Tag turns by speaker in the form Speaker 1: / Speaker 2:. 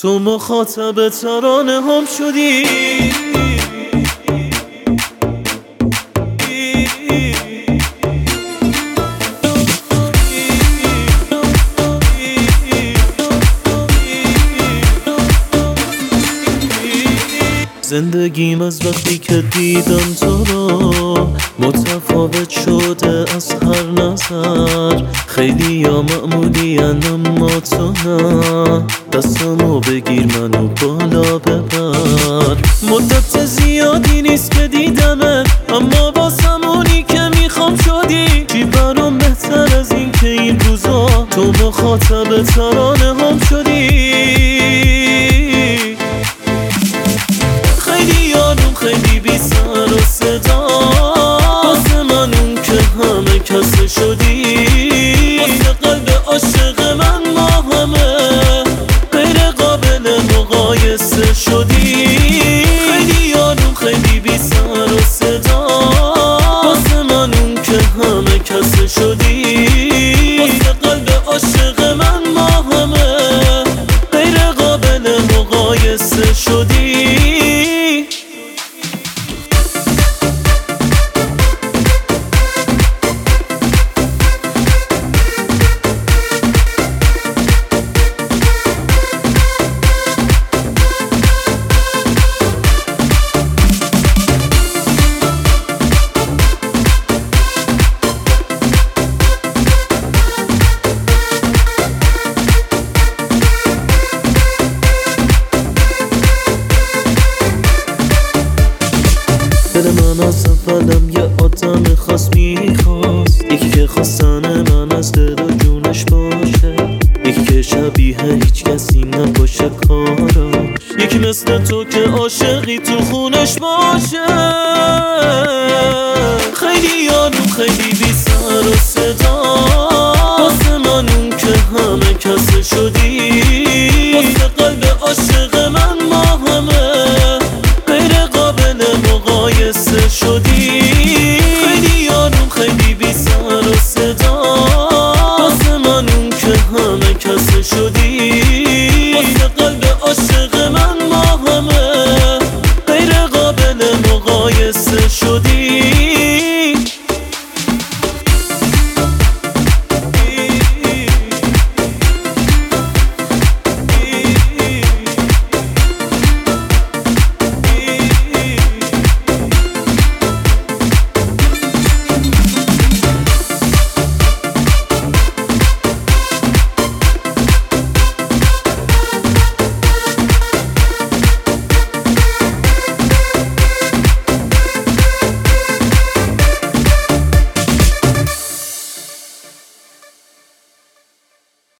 Speaker 1: تو مخاطب ترانه هم شدی. زندگیم از وقتی که دیدم تو رو متفاوت شده از هر نظر. خیلی یا معمولی اما تو نه. دستمو بگیر منو بالا ببر. مدت زیادی نیست که دیدمت اما باسمونی که می‌خوام شدی. چی برام بهتر از این که این روزا؟ تو مخاطب ترانه شدی از اولم یه آدم خاص می‌خواست. یکی که خواستن من از دل و جونش باشه. یکی که شبیه هیچ کسی نباشه کاراش. یکی مثل تو که عاشقی تو خونش باشه. خیلی یارو خیلی بی سر و صدا. واسه من اون که همه کس شدی す